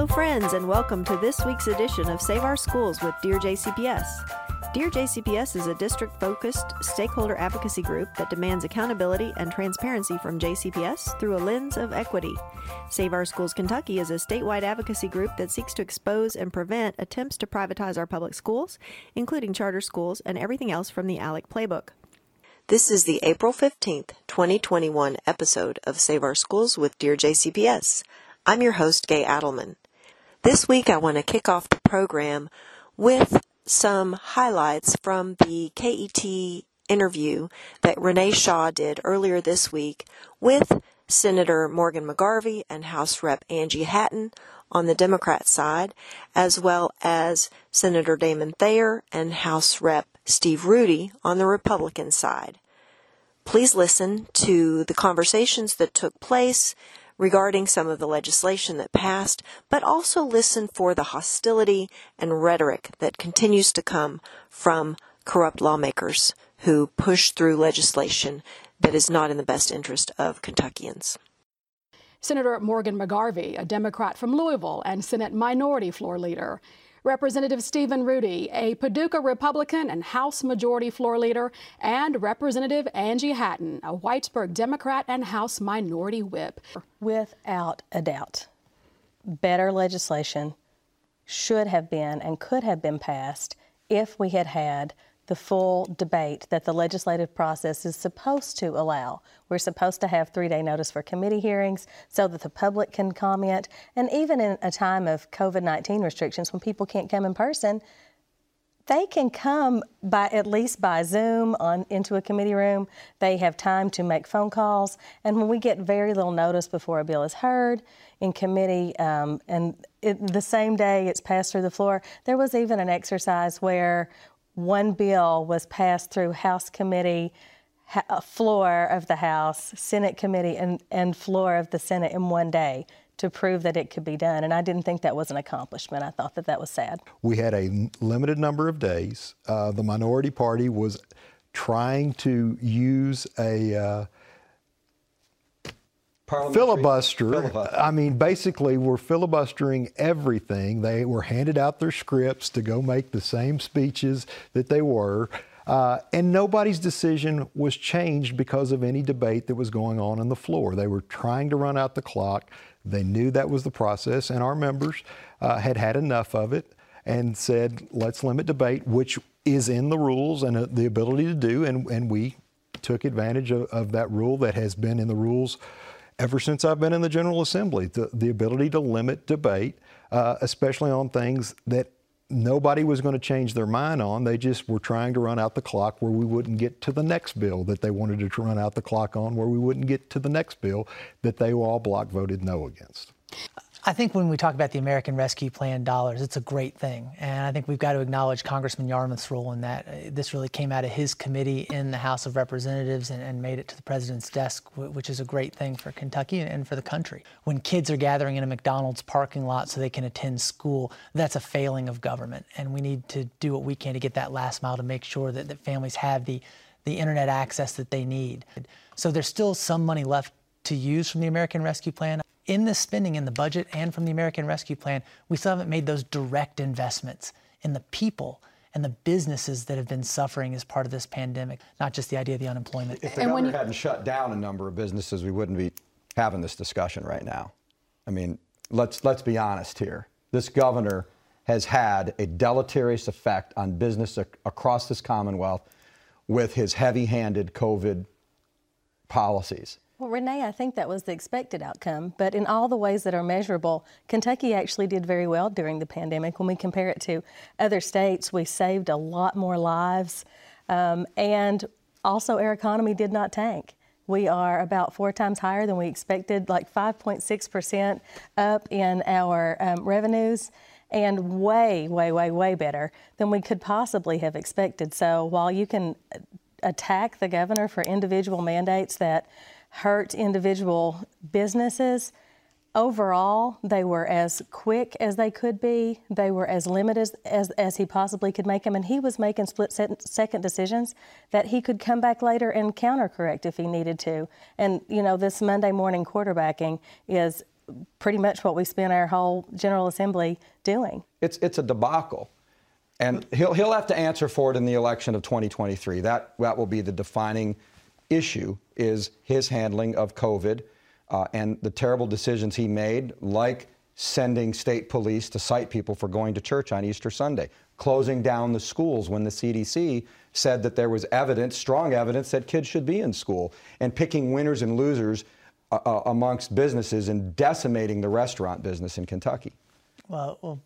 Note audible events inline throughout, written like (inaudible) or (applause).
Hello, friends, and welcome to this week's edition of Save Our Schools with Dear JCPS. Dear JCPS is a district focused stakeholder advocacy group that demands accountability and transparency from JCPS through a lens of equity. Save Our Schools Kentucky is a statewide advocacy group that seeks to expose and prevent attempts to privatize our public schools, including charter schools and everything else from the ALEC playbook. This is the April 15th, 2021 episode of Save Our Schools with Dear JCPS. I'm your host, Gay Adelman. This week I want to kick off the program with some highlights from the KET interview that Renee Shaw did earlier this week with Senator Morgan McGarvey and House Rep Angie Hatton on the Democrat side, as well as Senator Damon Thayer and House Rep Steve Rudy on the Republican side. Please listen to the conversations that took place regarding some of the legislation that passed, but also listen for the hostility and rhetoric that continues to come from corrupt lawmakers who push through legislation that is not in the best interest of Kentuckians. Senator Morgan McGarvey, a Democrat from Louisville and Senate Minority Floor Leader, Representative Steven Rudy, a Paducah Republican and House Majority Floor Leader, and Representative Angie Hatton, a Whitesburg Democrat and House Minority Whip. Without a doubt, better legislation should have been and could have been passed if we had had the full debate that the legislative process is supposed to allow. We're supposed to have three day notice for committee hearings so that the public can comment. And even in a time of COVID 19 restrictions, when people can't come in person, they can come by at least by Zoom on into a committee room. They have time to make phone calls, and when we get very little notice before a bill is heard in committee, um, and it, the same day it's passed through the floor, there was even an exercise where one bill was passed through House committee, ha- floor of the House, Senate committee, and, and floor of the Senate in one day to prove that it could be done. And I didn't think that was an accomplishment. I thought that that was sad. We had a limited number of days. Uh, the minority party was trying to use a uh, filibuster. filibuster. I mean, basically, we're filibustering everything. They were handed out their scripts to go make the same speeches that they were. Uh, and nobody's decision was changed because of any debate that was going on on the floor. They were trying to run out the clock. They knew that was the process, and our members uh, had had enough of it and said, let's limit debate, which is in the rules and uh, the ability to do. And, and we took advantage of, of that rule that has been in the rules ever since I've been in the General Assembly, the, the ability to limit debate, uh, especially on things that nobody was going to change their mind on. They just were trying to run out the clock where we wouldn't get to the next bill that they wanted to run out the clock on, where we wouldn't get to the next bill that they all block voted no against. I think when we talk about the American Rescue Plan dollars, it's a great thing. And I think we've got to acknowledge Congressman Yarmuth's role in that. Uh, this really came out of his committee in the House of Representatives and, and made it to the president's desk, which is a great thing for Kentucky and for the country. When kids are gathering in a McDonald's parking lot so they can attend school, that's a failing of government. And we need to do what we can to get that last mile to make sure that, that families have the, the internet access that they need. So there's still some money left to use from the American Rescue Plan in the spending in the budget and from the American Rescue Plan, we still haven't made those direct investments in the people and the businesses that have been suffering as part of this pandemic, not just the idea of the unemployment. If the and government you... hadn't shut down a number of businesses, we wouldn't be having this discussion right now. I mean, let's let's be honest here. This governor has had a deleterious effect on business ac- across this Commonwealth with his heavy-handed COVID policies. Well, Renee, I think that was the expected outcome. But in all the ways that are measurable, Kentucky actually did very well during the pandemic. When we compare it to other states, we saved a lot more lives. Um, and also, our economy did not tank. We are about four times higher than we expected, like 5.6% up in our um, revenues, and way, way, way, way better than we could possibly have expected. So while you can attack the governor for individual mandates that hurt individual businesses. Overall, they were as quick as they could be. They were as limited as, as, as he possibly could make them. And he was making split second decisions that he could come back later and counter correct if he needed to. And, you know, this Monday morning quarterbacking is pretty much what we spent our whole General Assembly doing. It's, it's a debacle. And he'll, he'll have to answer for it in the election of 2023. That, that will be the defining issue is his handling of COVID uh, and the terrible decisions he made, like sending state police to cite people for going to church on Easter Sunday, closing down the schools when the CDC said that there was evidence, strong evidence, that kids should be in school, and picking winners and losers uh, uh amongst businesses and decimating the restaurant business in Kentucky. Well, well,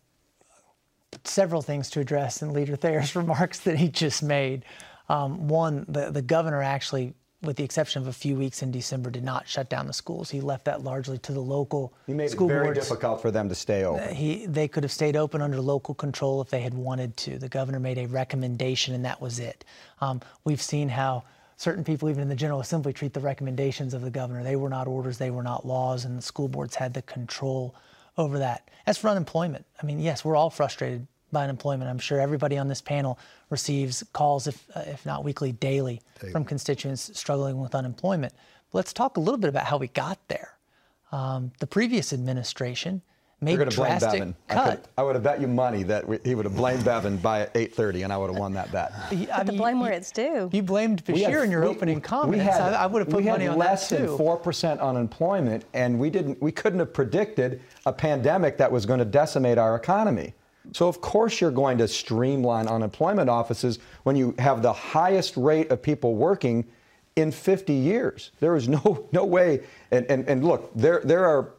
several things to address in Leader Thayer's (laughs) remarks that he just made. Um, one, the, the governor actually with the exception of a few weeks in December, did not shut down the schools. He left that largely to the local school boards. he made school it very boards. difficult for them to stay open. Uh, he, they could have stayed open under local control if they had wanted to. The governor made a recommendation, and that was it. Um, we've seen how certain people, even in the General Assembly, treat the recommendations of the governor. They were not orders, they were not laws, and the school boards had the control over that. As for unemployment, I mean, yes, we're all frustrated by unemployment. I'm sure everybody on this panel receives calls, if, uh, if not weekly, daily, daily, from constituents struggling with unemployment. But let's talk a little bit about how we got there. Um, the previous administration made You're drastic blame Bevin. cut. I, I, would have bet you money that we, he would have blamed Bevin by 8:30, and I would have won that bet. Put the blame where it's due. You blamed Beshear in your we, opening comments. Had, I, I, would have put money on less that too. than four percent unemployment, and we didn't. We couldn't have predicted a pandemic that was going to decimate our economy. So, of course, you're going to streamline unemployment offices when you have the highest rate of people working in 50 years. There is no, (laughs) no way. And, and, and look, there, there are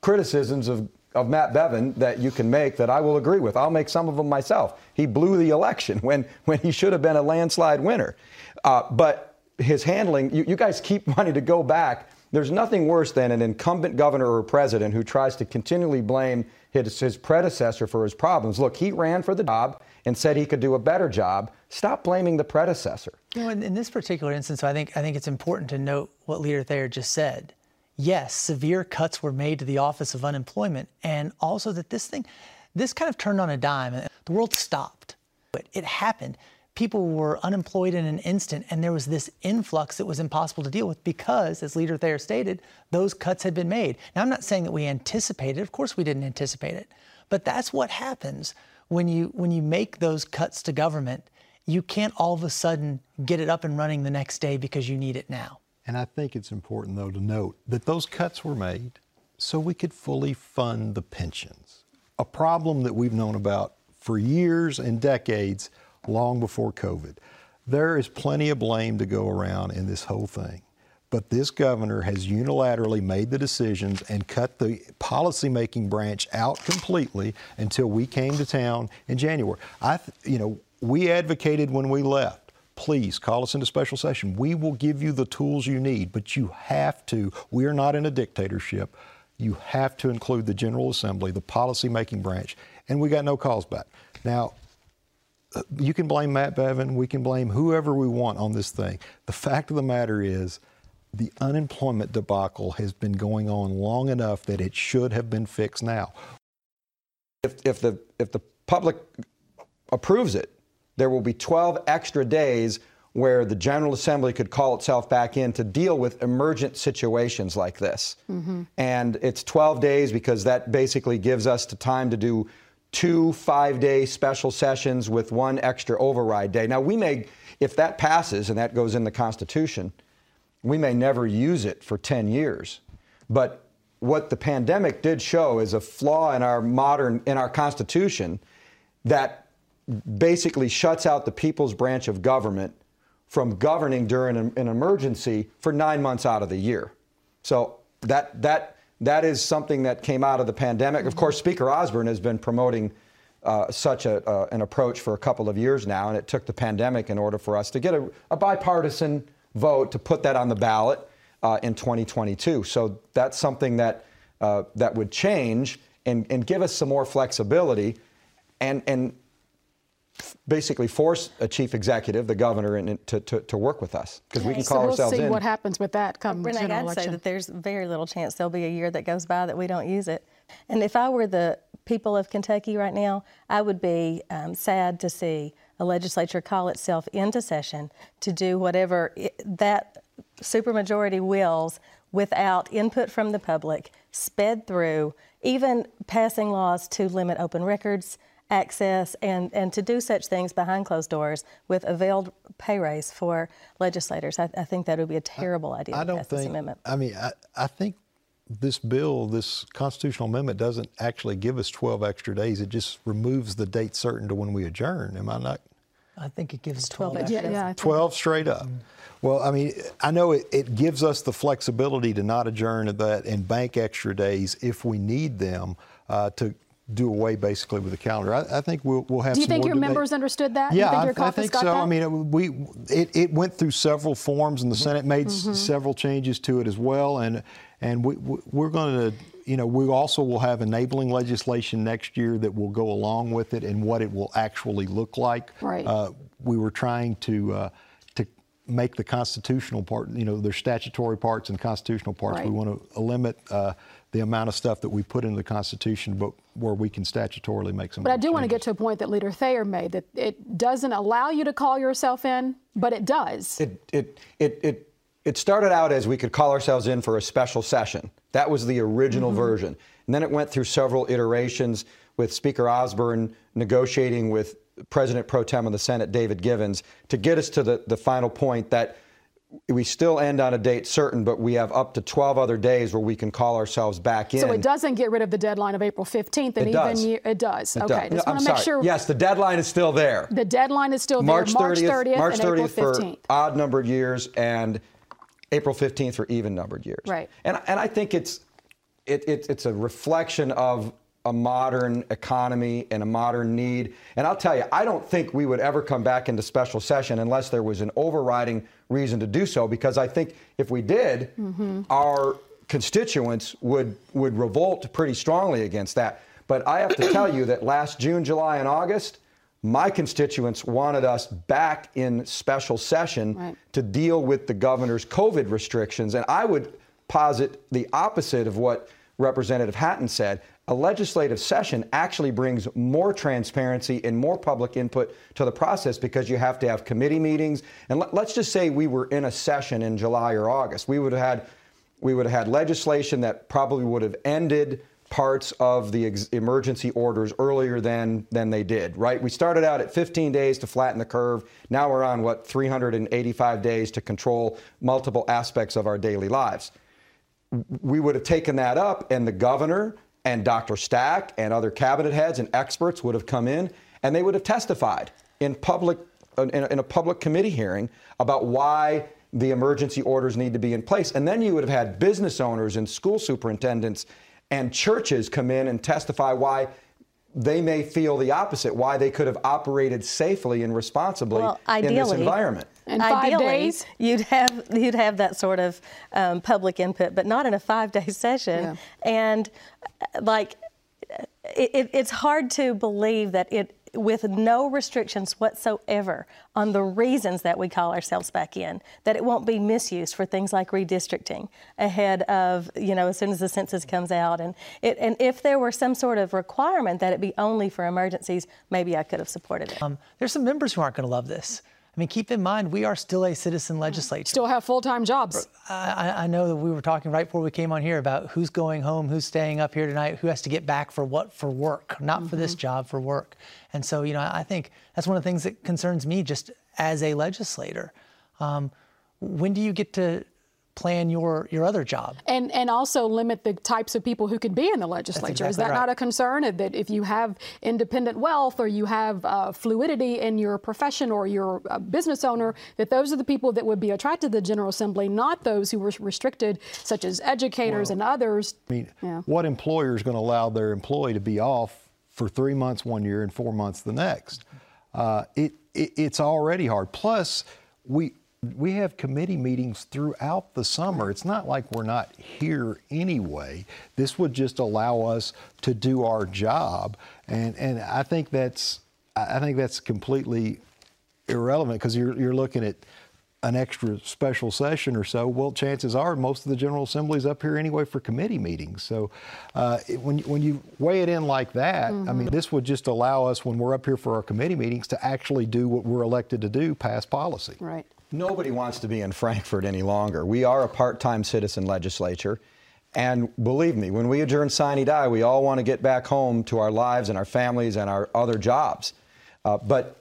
criticisms of, of Matt Bevin that you can make that I will agree with. I'll make some of them myself. He blew the election (laughs) when, when he should have been a landslide winner. Uh, but his handling, you, you guys keep (laughs) wanting to go back. There's nothing worse than an incumbent governor or president who tries to continually blame his, his predecessor for his problems. Look, he ran for the job and said he could do a better job. Stop blaming the predecessor. In, in this particular instance, I think I think it's important to note what Leader Thayer just said. Yes, severe cuts were made to the Office of Unemployment, and also that this thing, this kind of turned on a dime. The world stopped. But it happened people were unemployed in an instant, and there was this influx that was impossible to deal with because, as Leader Thayer stated, those cuts had been made. Now, I'm not saying that we anticipated. Of course, we didn't anticipate it, but that's what happens when you when you make those cuts to government. You can't all of a sudden get it up and running the next day because you need it now. And I think it's important, though, to note that those cuts were made so we could fully fund the pensions, a problem that we've known about for years and decades long before COVID. There is plenty of blame to go around in this whole thing. But this governor has unilaterally made the decisions and cut the policymaking branch out completely until we came to town in January. I, you know, we advocated when we left. Please call us into special session. We will give you the tools you need, but you have to. We are not in a dictatorship. You have to include the General Assembly, the policymaking branch, and we got no calls back. Now, you can blame Matt Bevin, we can blame whoever we want on this thing. The fact of the matter is, the unemployment debacle has been going on long enough that it should have been fixed now. If, if, the, if the public approves it, there will be 12 extra days where the General Assembly could call itself back in to deal with emergent situations like this. Mm-hmm. And it's 12 days because that basically gives us the time to do two five day special sessions with one extra override day. Now, we may, if that passes and that goes in the Constitution, we may never use it for 10 years. But what the pandemic did show is a flaw in our modern, in our Constitution that basically shuts out the people's branch of government from governing during an, an emergency for nine months out of the year. So that, that, that is something that came out of the pandemic. Of course, Speaker Osborne has been promoting uh, such a, uh, an approach for a couple of years now, and it took the pandemic in order for us to get a, a bipartisan vote to put that on the ballot uh, in 2022. So that's something that uh, that would change and, and give us some more flexibility, and and basically force a chief executive, the governor, in, to, to, to work with us because we can call so we'll ourselves see in. what happens with that come Renee, general I'd election. say that there's very little chance there'll be a year that goes by that we don't use it. And if I were the people of Kentucky right now, I would be um, sad to see a legislature call itself into session to do whatever it, that supermajority wills without input from the public, sped through, even passing laws to limit open records access and, and to do such things behind closed doors with a veiled pay raise for legislators. I, I think that would be a terrible idea I to don't pass think, this amendment. I mean, I, I think this bill, this constitutional amendment, doesn't actually give us 12 extra days. It just removes the date certain to when we adjourn. Am I not? I think it gives 12 12, extra extra. Yeah, yeah. 12 straight up. Well, I mean, I know it, it gives us the flexibility to not adjourn that and bank extra days if we need them uh, to do away basically with the calendar. I, I think we'll, we'll have to Do you think your debate. members understood that? You Yeah, think your I, I think so. that? I mean, it- we it, it went through several forms, and the Senate made Mm-hmm. several changes to it as well. And and we, we we're going to, you know, we also will have enabling legislation next year that will go along with it and what it will actually look like. Right. Uh, we were trying to. Uh, to make the constitutional part, you know, there's statutory parts and constitutional parts. Right. We want to limit uh, the amount of stuff that we put into the Constitution, but where we can statutorily make some. But I do those want to get to a point that Leader Thayer made that it doesn't allow you to call yourself in, but it does. It, it, it, it, it started out as we could call ourselves in for a special session. That was the original Mm-hmm. version. And then it went through several iterations with Speaker Osborne negotiating with President Pro Tem of the Senate, David Givens, to get us to the, the final point that we still end on a date certain, but we have up to 12 other days where we can call ourselves back in. so it doesn't get rid of the deadline of April 15th, and It even does. year, it does. It okay, does. just want to make sorry. sure. Yes, the deadline is still there. The deadline is still March there, March 30th, 30th, March and 30th April for 15th. odd numbered years and April 15th for even numbered years. Right. And and I think it's it, it it's a reflection of a modern economy and a modern need. And I'll tell you, I don't think we would ever come back into special session unless there was an overriding reason to do so because I think if we did, Mm-hmm. our constituents would would revolt pretty strongly against that. But I have to tell you that last June, July, and August, my constituents wanted us back in special session Right. to deal with the governor's COVID restrictions. And I would posit the opposite of what Representative Hatton said. A legislative session actually brings more transparency and more public input to the process because you have to have committee meetings. And let, us just say we were in a session in July or August. We would have had we would have had legislation that probably would have ended parts of the ex- emergency orders earlier than than they did. Right? We started out at 15 days to flatten the curve. Now we're on what 385 days to control multiple aspects of our daily lives. We would have taken that up, and the governor and Dr. Stack and other cabinet heads and experts would have come in, and they would have testified in public in a, in a public committee hearing about why the emergency orders need to be in place. And then you would have had business owners and school superintendents and churches come in and testify why they may feel the opposite, why they could have operated safely and responsibly Well, in this environment. In five Ideally, days? you'd have you'd have that sort of um, public input, but not in a five-day (laughs) session. Yeah. And uh, like, it, it- it's hard to believe that it, with no restrictions whatsoever on the reasons that we call ourselves back in, that it won't be misused for things like redistricting ahead of you know as soon as the census comes out. And it, and if there were some sort of requirement that it be only for emergencies, maybe I could have supported it. Um, there's some members who aren't going to love this. I mean, keep in mind, we are still a citizen legislature. Still have full time jobs. I, I know that we were talking right before we came on here about who's going home, who's staying up here tonight, who has to get back for what for work, not for this job, for work. And so, you know, I think that's one of the things that concerns me just as a legislator. Um, when do you get to plan your your other job? And and also limit the types of people who can be in the legislature. Is that right. not a concern? That if you have independent wealth or you have uh, fluidity in your profession or you're a business owner, that those are the people that would be attracted to the General Assembly, not those who were restricted, such as educators and others. I mean, Yeah. what employer is going to allow their employee to be off for three months one year and four months the next? Uh, it, it it's already hard. Plus, we we have committee meetings throughout the summer. It's not like we're not here anyway. This would just allow us to do our job, and and I think that's I think that's completely irrelevant because you're you're looking at an extra special session or so, well, chances are most of the General Assembly is up here anyway for committee meetings. So uh, it, when, when you weigh it in like that, mm-hmm. I mean, mm-hmm. this would just allow us, when we're up here for our committee meetings, to actually do what we're elected to do, pass policy. Right. Nobody wants to be in Frankfort any longer. We are a part time citizen legislature. And believe me, when we adjourn sine die, we all want to get back home to our lives and our families and our other jobs. Uh, but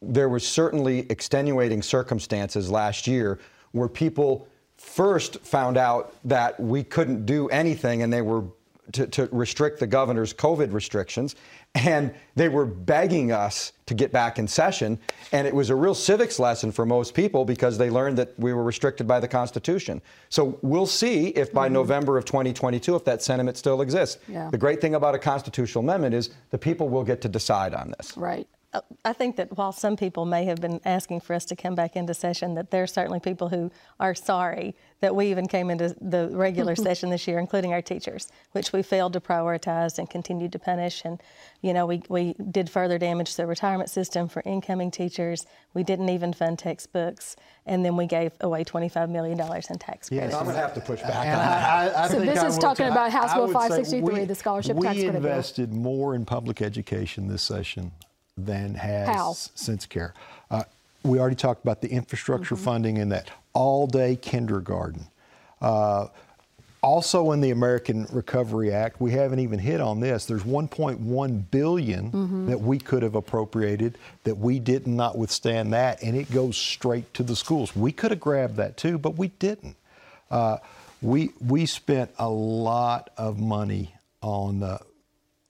there were certainly extenuating circumstances last year where people first found out that we couldn't do anything and they were to, to, restrict the governor's COVID restrictions. And they were begging us to get back in session. And it was a real civics lesson for most people because they learned that we were restricted by the Constitution. So we'll see if by mm-hmm. November of 2022, if that sentiment still exists. Yeah. The great thing about a constitutional amendment is the people will get to decide on this. Right. I think that while some people may have been asking for us to come back into session, that there are certainly people who are sorry that we even came into the regular (laughs) session this year, including our teachers, which we failed to prioritize and continued to punish. And, you know, we, we did further damage to the retirement system for incoming teachers. We didn't even fund textbooks. And then we gave away $25 million in tax credits. Yes. I'm going to have to push back on that. I, I so this is talking about House Bill 563, we, the scholarship we tax credit. We invested more in public education this session than has How? since care. Uh, we already talked about the infrastructure mm-hmm. funding and that all day kindergarten. Uh, also in the American Recovery Act, we haven't even hit on this. There's 1.1 billion mm-hmm. that we could have appropriated that we did not withstand that, and it goes straight to the schools. We could have grabbed that too, but we didn't. Uh, we we spent a lot of money on uh,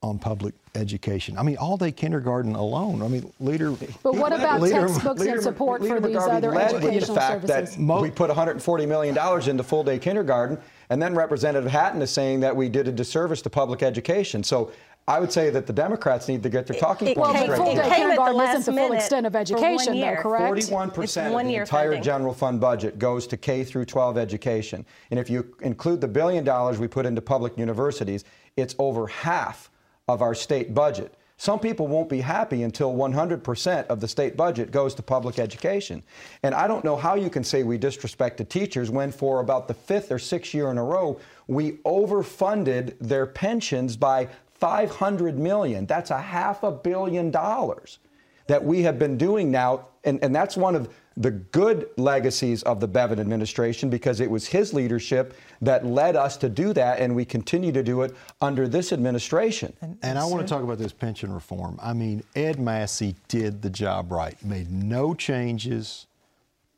on public education. I mean, all day kindergarten alone. I mean, leader. But what about leader, textbooks leader, and support leader for these other educational the fact services? That we put 140 million dollars into full day kindergarten, and then Representative Hatton is saying that we did a disservice to public education. So. I would say that the Democrats need to get their talking it, points well, straight. Full day kindergarten isn't the full extent of education, though, correct? Forty-one percent of the entire funding. general fund budget goes to K through 12 education, and if you include the billion dollars we put into public universities, it's over half of our state budget. Some people won't be happy until 100% of the state budget goes to public education. And I don't know how you can say we disrespected teachers when, for about the fifth or sixth year in a row, we overfunded their pensions by 500 million. That's a half a billion dollars that we have been doing now. And, and that's one of the good legacies of the Bevin administration because it was his leadership that led us to do that, and we continue to do it under this administration. And, and I want to talk about this pension reform. I mean, Ed Massey did the job right, made no changes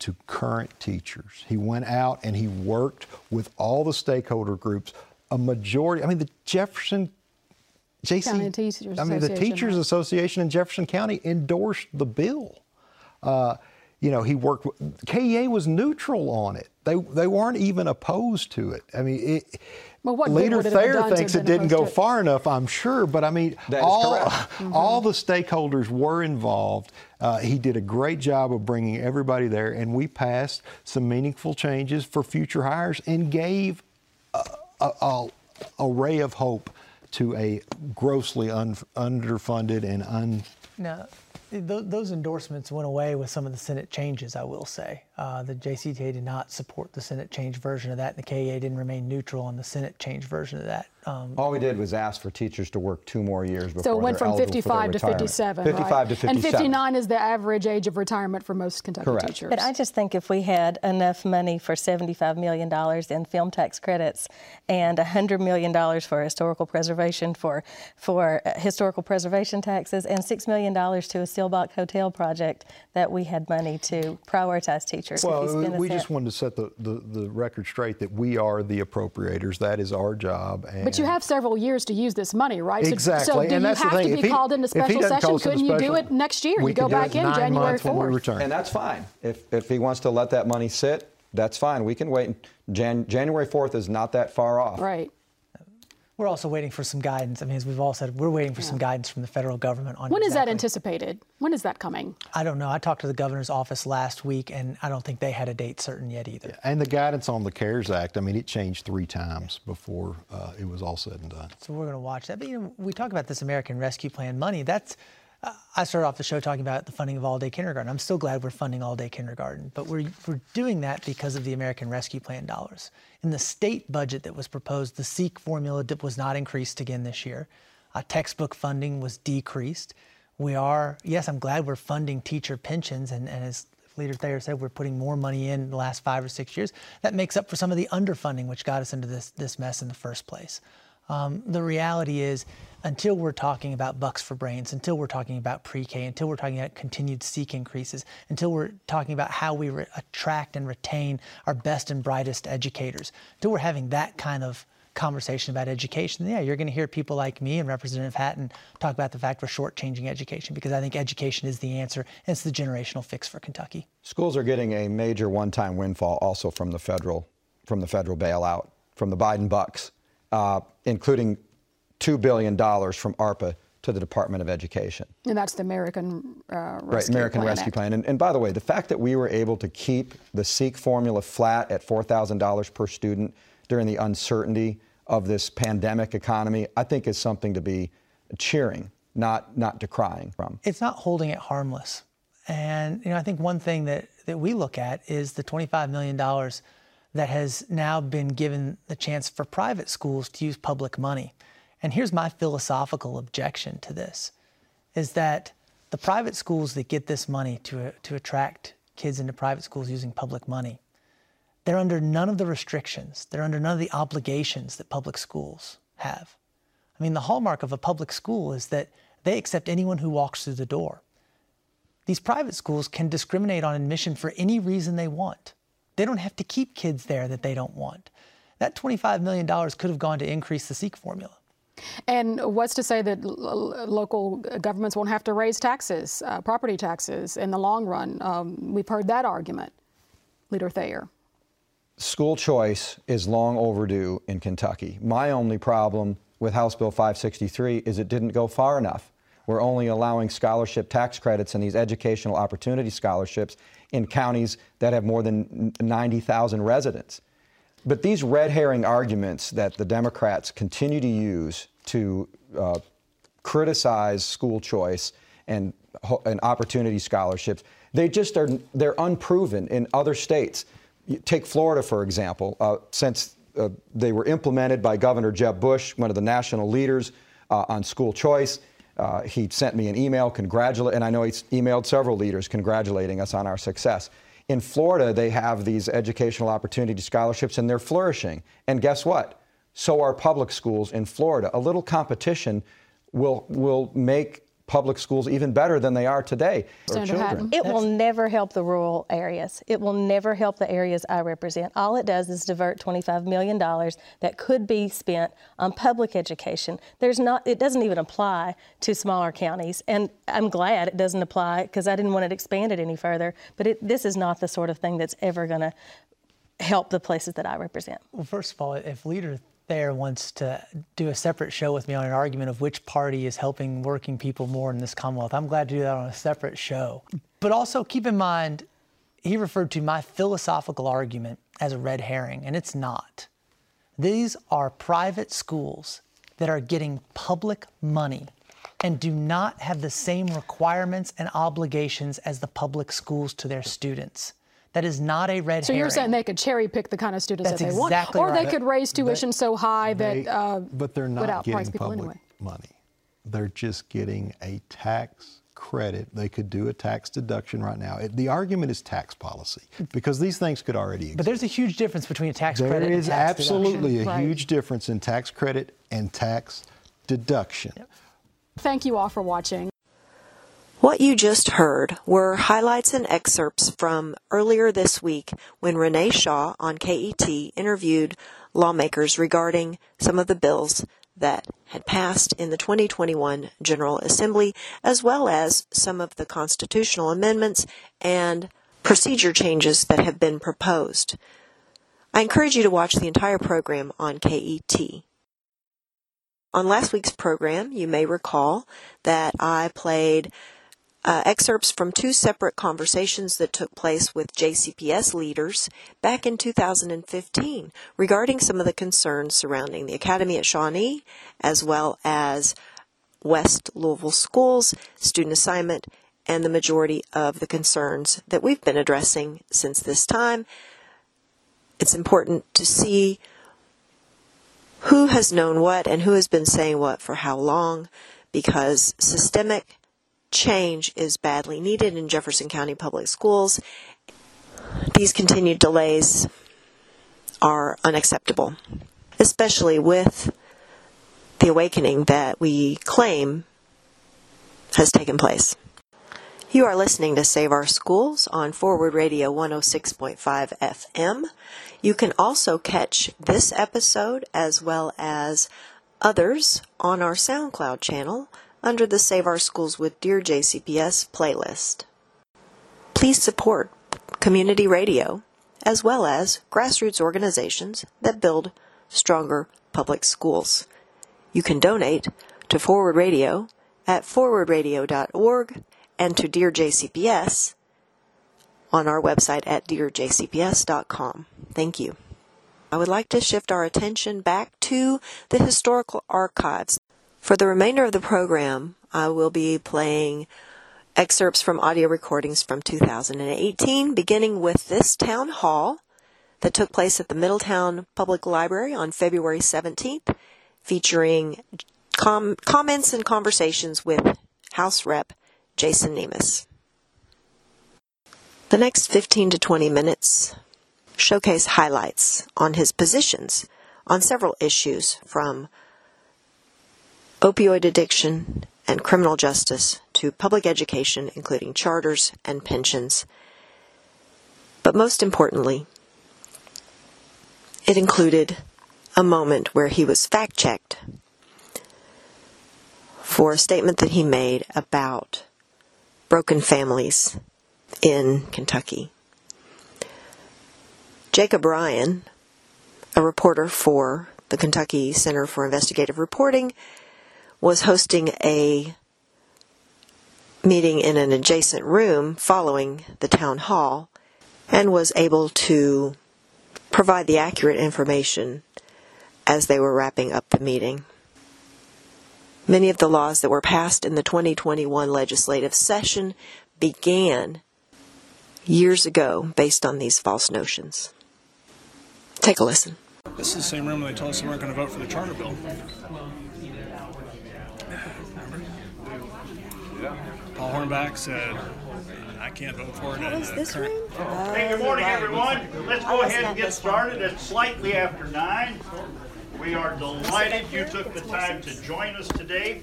to current teachers. He went out and he worked with all the stakeholder groups. A majority, I mean, the Jefferson JC, County Teachers I mean, the Teachers Association in Jefferson County endorsed the bill. Uh, you know, he worked. KEA was neutral on it. They they weren't even opposed to it. I mean, it, well, what Leader Thayer thinks it didn't go far enough. I'm sure, but I mean, all mm-hmm. (laughs) all the stakeholders were involved. Uh, he did a great job of bringing everybody there, and we passed some meaningful changes for future hires and gave a, a, a, a ray of hope to a grossly un, underfunded and un. No those endorsements went away with some of the Senate changes, I will say. Uh, the JCTA did not support the Senate change version of that, and the KEA didn't remain neutral on the Senate change version of that. Um, All we did was ask for teachers to work two more years before So it went from 55 to 57. 55 right? to 57. And 59 is the average age of retirement for most Kentucky Correct. teachers. But I just think if we had enough money for $75 million in film tax credits and $100 million for historical preservation, for, for uh, historical preservation taxes, and $6 million to a Seelbach Hotel project, that we had money to prioritize teachers. Well, we just wanted to set the, the, the, record straight that we are the appropriators. That is our job. but you have several years to use this money, right? Exactly. So, so do and you have to be he, called into special session? Couldn't you special, do it next year? You go back in January 4th. And that's fine. If, if he wants to let that money sit, that's fine. We can wait. Jan, January 4th is not that far off. Right. We're also waiting for some guidance. I mean, as we've all said, we're waiting for yeah. some guidance from the federal government on. When exactly. is that anticipated? When is that coming? I don't know. I talked to the governor's office last week, and I don't think they had a date certain yet either. Yeah. And the guidance on the CARES Act, I mean, it changed three times before uh, it was all said and done. So we're going to watch that. But you know, we talk about this American Rescue Plan money. That's I started off the show talking about the funding of all day kindergarten. I'm still glad we're funding all day kindergarten, but we're, we're doing that because of the American Rescue Plan dollars. In the state budget that was proposed, the SEEK formula was not increased again this year. Uh, textbook funding was decreased. We are, yes, I'm glad we're funding teacher pensions, and, and as Leader Thayer said, we're putting more money in the last five or six years. That makes up for some of the underfunding, which got us into this, this mess in the first place. Um, the reality is, until we're talking about bucks for brains, until we're talking about pre-K, until we're talking about continued SEEK increases, until we're talking about how we re- attract and retain our best and brightest educators, until we're having that kind of conversation about education, yeah, you're going to hear people like me and Representative Hatton talk about the fact we're shortchanging education because I think education is the answer and it's the generational fix for Kentucky. Schools are getting a major one-time windfall also from the federal from the federal bailout from the Biden bucks, uh, including two billion dollars from ARPA to the Department of Education. And that's the American uh, Rescue right, American Plan Rescue Act. Plan. And, and by the way, the fact that we were able to keep the SEEK formula flat at $4,000 per student during the uncertainty of this pandemic economy, I think is something to be cheering, not not decrying from. It's not holding it harmless. And you know, I think one thing that, that we look at is the $25 million that has now been given the chance for private schools to use public money. And here's my philosophical objection to this is that the private schools that get this money to, uh, to attract kids into private schools using public money, they're under none of the restrictions, they're under none of the obligations that public schools have. I mean, the hallmark of a public school is that they accept anyone who walks through the door. These private schools can discriminate on admission for any reason they want. They don't have to keep kids there that they don't want. That $25 million could have gone to increase the SEEK formula. And what's to say that local governments won't have to raise taxes, uh, property taxes, in the long run? Um, we've heard that argument, Leader Thayer. School choice is long overdue in Kentucky. My only problem with House Bill 563 is it didn't go far enough. We're only allowing scholarship tax credits and these educational opportunity scholarships in counties that have more than 90,000 residents. But these red herring arguments that the Democrats continue to use to uh, criticize school choice and, and opportunity scholarships, they just are they're unproven in other states. Take Florida, for example. Uh, since uh, they were implemented by Governor Jeb Bush, one of the national leaders uh, on school choice, uh, he sent me an email congratulate, and I know he's emailed several leaders congratulating us on our success. In Florida, they have these educational opportunity scholarships and they're flourishing. And guess what? So are public schools in Florida. A little competition will, will make public schools even better than they are today. Senator Hatton. It will never help the rural areas. It will never help the areas I represent. All it does is divert $25 million that could be spent on public education. There's not, it doesn't even apply to smaller counties. And I'm glad it doesn't apply because I didn't want it expanded any further. But it, this is not the sort of thing that's ever going to help the places that I represent. Well, first of all, if Leader Thayer wants to do a separate show with me on an argument of which party is helping working people more in this Commonwealth, I'm glad to do that on a separate show. But also keep in mind, he referred to my philosophical argument as a red herring, and it's not. These are private schools that are getting public money and do not have the same requirements and obligations as the public schools to their students. That is not a red So herring. So you're saying they could cherry pick the kind of students That's that they exactly want, or right. they could raise tuition so high They- that uh, but they're not outprice getting people public anyway. money. They're just getting a tax credit. They could do a tax deduction right now. It, the argument is tax policy because these things could already exist. But there's a huge difference between a tax There credit is and tax absolutely deduction. a Right. huge difference in tax credit and tax deduction. Thank you all for watching. What you just heard were highlights and excerpts from earlier this week when Renee Shaw on KET interviewed lawmakers regarding some of the bills that had passed in the 2021 General Assembly, as well as some of the constitutional amendments and procedure changes that have been proposed. I encourage you to watch the entire program on KET. On last week's program, you may recall that I played uh, excerpts from two separate conversations that took place with JCPS leaders back in 2015 regarding some of the concerns surrounding the Academy at Shawnee, as well as West Louisville schools, student assignment, and the majority of the concerns that we've been addressing since this time. It's important to see who has known what and who has been saying what for how long because systemic change is badly needed in Jefferson County Public Schools. These continued delays are unacceptable, especially with the awakening that we claim has taken place. You are listening to Save Our Schools on Forward Radio 106.5 FM. You can also catch this episode as well as others on our SoundCloud channel under the Save Our Schools with Dear JCPS playlist. Please support community radio as well as grassroots organizations that build stronger public schools. You can donate to Forward Radio at forwardradio.org and to Dear JCPS on our website at dearjcps.com. Thank you. I would like to shift our attention back to the historical archives. For the remainder of the program, I will be playing excerpts from audio recordings from 2018, beginning with this town hall that took place at the Middletown Public Library on February 17th, featuring com- comments and conversations with House Rep Jason Nemes. The next 15 to 20 minutes showcase highlights on his positions on several issues from opioid addiction and criminal justice to public education, including charters and pensions. But most importantly, it included a moment where he was fact checked for a statement that he made about broken families in Kentucky. Jacob Ryan, a reporter for the Kentucky Center for Investigative Reporting, was hosting a meeting in an adjacent room following the town hall and was able to provide the accurate information as they were wrapping up the meeting. Many of the laws that were passed in the 2021 legislative session began years ago based on these false notions. Take a listen. This is the same room they told us they weren't going to vote for the charter bill. Paul Hornback said, I can't vote for it. What is this room? Hey, good morning, everyone. Let's Oh, go ahead and get started. It's slightly after nine. We are delighted you took the time to join us today.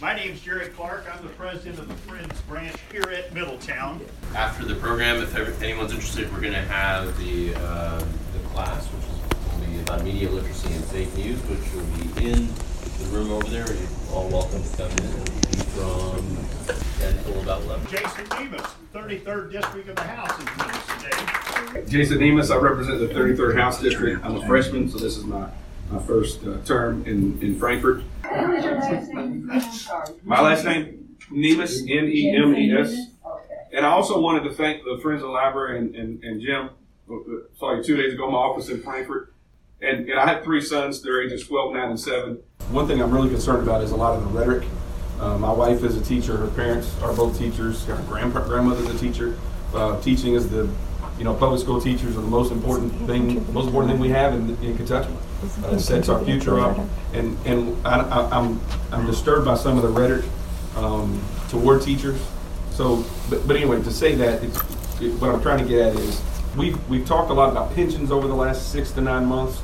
My name is Jerry Clark. I'm the president of the Friends Branch here at Middletown. after the program, if anyone's interested, we're going to have the, uh, the class, which is will be about media literacy and fake news, which will be in the room over there. You're all welcome to come in from 10 till about 11. Jason Nemes, 33rd District of the House, is with us today. Jason Nemes, I represent the 33rd House District. I'm a freshman, so this is my, my first uh, term in, in Frankfort. My last name, Nemes, N-E-M-E-S. And I also wanted to thank the Friends of the Library and, and, and Jim, uh, sorry, two days ago, my office in Frankfort. And, and I have three sons, they're ages 12, 9, and 7. One thing I'm really concerned about is a lot of the rhetoric. Uh, my wife is a teacher, her parents are both teachers, her grandpa, grandmother's a teacher. Uh, teaching is the, you know, public school teachers are the most important thing, most important thing we have in, in Kentucky. Uh, it sets our future up. And, and I, I, I'm, I'm disturbed by some of the rhetoric um, toward teachers. So, but, but anyway, to say that, it, what I'm trying to get at is, we've, we've talked a lot about pensions over the last six to nine months,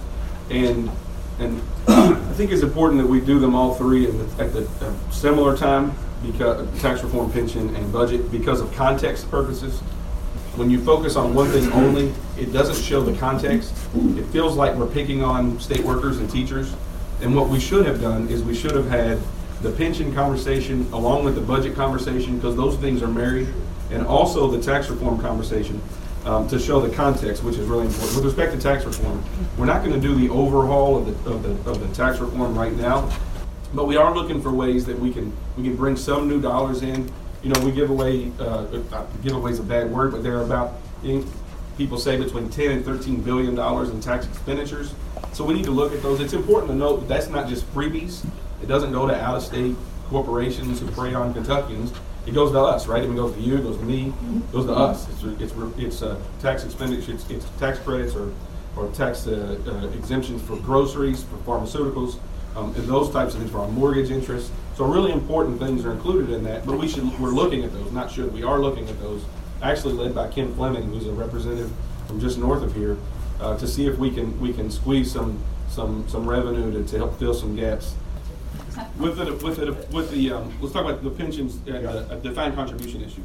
and, and (clears throat) I think it's important that we do them all three at the, at the uh, similar time, because, tax reform, pension, and budget, because of context purposes. When you focus on one thing only, it doesn't show the context. It feels like we're picking on state workers and teachers. And what we should have done is we should have had the pension conversation along with the budget conversation, because those things are married, and also the tax reform conversation um, to show the context, which is really important. With respect to tax reform, we're not going to do the overhaul of the, of the, of the tax reform right now, but we are looking for ways that we can we can bring some new dollars in. You know, we give away uh, uh, giveaway is a bad word, but they're about in, people say between 10 and 13 billion dollars in tax expenditures. So we need to look at those. It's important to note that that's not just freebies. It doesn't go to out-of-state corporations who prey on Kentuckians, it goes to us, right? It goes to you, it goes to me, it goes to us. It's it's it's uh, tax expenditure, it's, it's tax credits or or tax uh, uh, exemptions for groceries, for pharmaceuticals, um, and those types of things for our mortgage interest. So really important things are included in that, but we should we're looking at those, not should we are looking at those. Actually led by Ken Fleming, who's a representative from just north of here, uh, to see if we can we can squeeze some some some revenue to, to help fill some gaps. With the with the with the um, let's talk about the pensions and the defined contribution issue.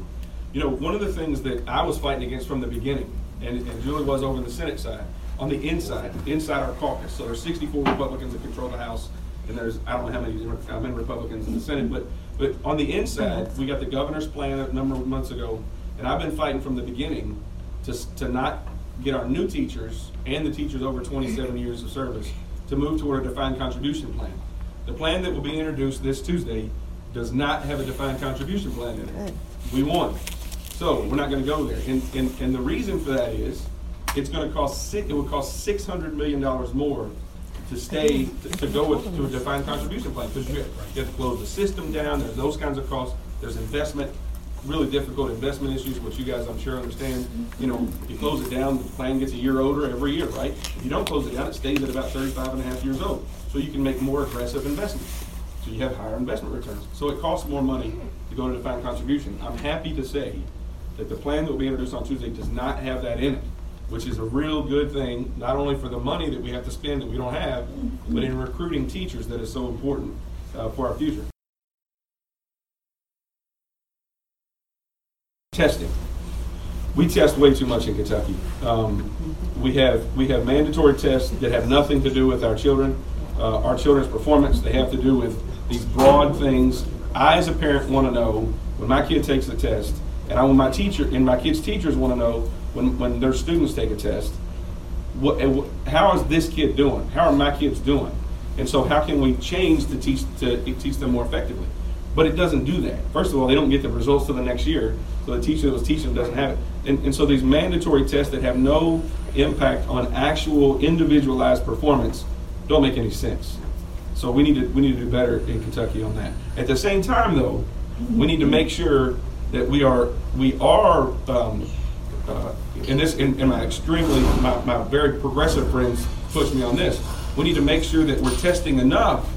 You know, one of the things that I was fighting against from the beginning, and, and Julie was over in the Senate side, on the inside, inside our caucus. So there's 64 Republicans that control the House, and there's I don't know how many how many Republicans in the Senate, but but on the inside, we got the governor's plan a number of months ago, and I've been fighting from the beginning to to not get our new teachers and the teachers over 27 years of service to move toward a defined contribution plan. The plan that will be introduced this Tuesday does not have a defined contribution plan in it. We won. So we're not going to go there. And, and, and the reason for that is it's going to cost it would cost six hundred million dollars more to stay to, to, go with to a defined contribution plan because you, you have to close the system down. There's those kinds of costs. There's investment, really difficult investment issues, which you guys I'm sure understand. You know, you close it down, the plan gets a year older every year, right? If you don't close it down, it stays at about 35 and a half years old. So you can make more aggressive investments. So you have higher investment returns. So it costs more money to go to defined contribution. I'm happy to say that the plan that will be introduced on Tuesday does not have that in it which is a real good thing, not only for the money that we have to spend that we don't have, but in recruiting teachers that is so important uh, for our future. Testing. We test way too much in Kentucky. Um, we have we have mandatory tests that have nothing to do with our children, uh, our children's performance. They have to do with these broad things. I, as a parent, want to know when my kid takes the test, and I want my teacher and my kids' teachers want to know when, when their students take a test, what, how is this kid doing? How are my kids doing? And so how can we change to teach to teach them more effectively? But it doesn't do that. First of all, they don't get the results to the next year, so the teacher that was teaching them doesn't have it. And, and so these mandatory tests that have no impact on actual individualized performance don't make any sense. So we need to we need to do better in Kentucky on that. At the same time, though, we need to make sure that we are we are um, uh, this, and my extremely, my, my very progressive friends push me on this. We need to make sure that we're testing enough